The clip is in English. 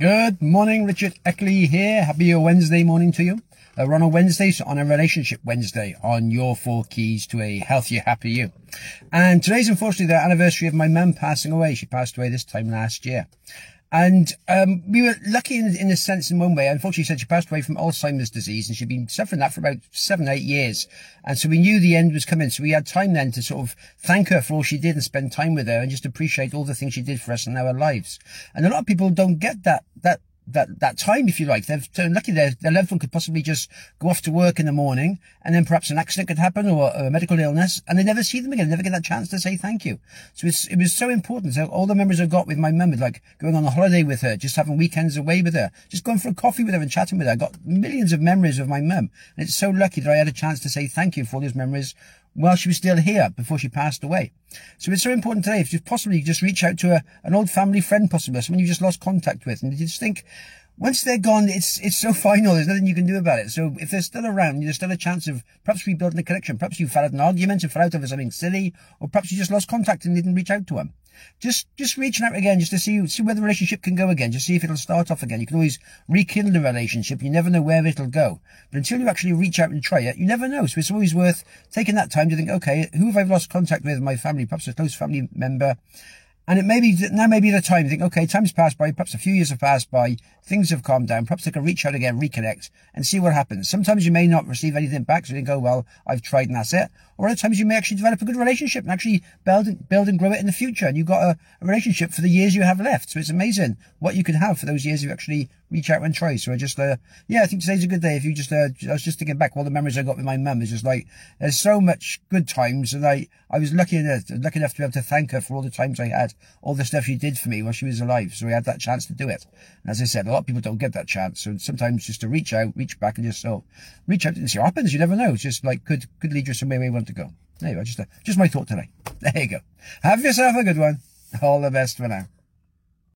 Good morning, Richard Eckley here. Happy Wednesday morning to you. Uh, we're on a Wednesday, so on a relationship Wednesday on your four keys to a healthier, happier you. And today's unfortunately the anniversary of my mum passing away. She passed away this time last year. And um, we were lucky in, in a sense in one way. Unfortunately, she said she passed away from Alzheimer's disease and she'd been suffering that for about seven, eight years. And so we knew the end was coming. So we had time then to sort of thank her for all she did and spend time with her and just appreciate all the things she did for us in our lives. And a lot of people don't get that, that that, that time, if you like. They're lucky their, their loved one could possibly just go off to work in the morning and then perhaps an accident could happen or a medical illness and they never see them again, never get that chance to say thank you. So it was so important. So all the memories I got with my mum, like going on a holiday with her, just having weekends away with her, just going for a coffee with her and chatting with her. I got millions of memories of my mum. And it's so lucky that I had a chance to say thank you for those memories while she was still here before she passed away. So it's so important today if you possibly just reach out to a, an old family friend, possibly someone you just lost contact with, and you just think, once they're gone, it's it's so final. There's nothing you can do about it. So if they're still around, there's still a chance of perhaps rebuilding a connection. Perhaps you fell out an argument and fell out over something silly, or perhaps you just lost contact and didn't reach out to them. Just just reaching out again, just to see see where the relationship can go again, just see if it'll start off again. You can always rekindle a relationship. You never know where it'll go. But until you actually reach out and try it, you never know. So it's always worth taking that time to think, okay, who have I lost contact with? My family, perhaps a close family member and it may be, that now may be the time to think, okay, time's passed by, perhaps a few years have passed by, things have calmed down, perhaps I can reach out again, reconnect, and see what happens. Sometimes you may not receive anything back, so you think, oh, well, I've tried and that's it. Or other times you may actually develop a good relationship and actually build, and, build and grow it in the future, and you've got a, a relationship for the years you have left. So it's amazing what you can have for those years you actually reach out and try. So I just, uh, yeah, I think today's a good day. If you just, uh, I was just thinking back all the memories I got with my mum. It's just like, there's so much good times, and I, I was lucky enough, lucky enough to be able to thank her for all the times I had, all the stuff she did for me while she was alive. So we had that chance to do it. And as I said, a lot of people don't get that chance. So sometimes just to reach out, reach back and just so reach out and see what happens. You never know. It's just like could, could lead you somewhere where you want to go. Go. Just, uh, just my thought today. There you go. Have yourself a good one. All the best for now.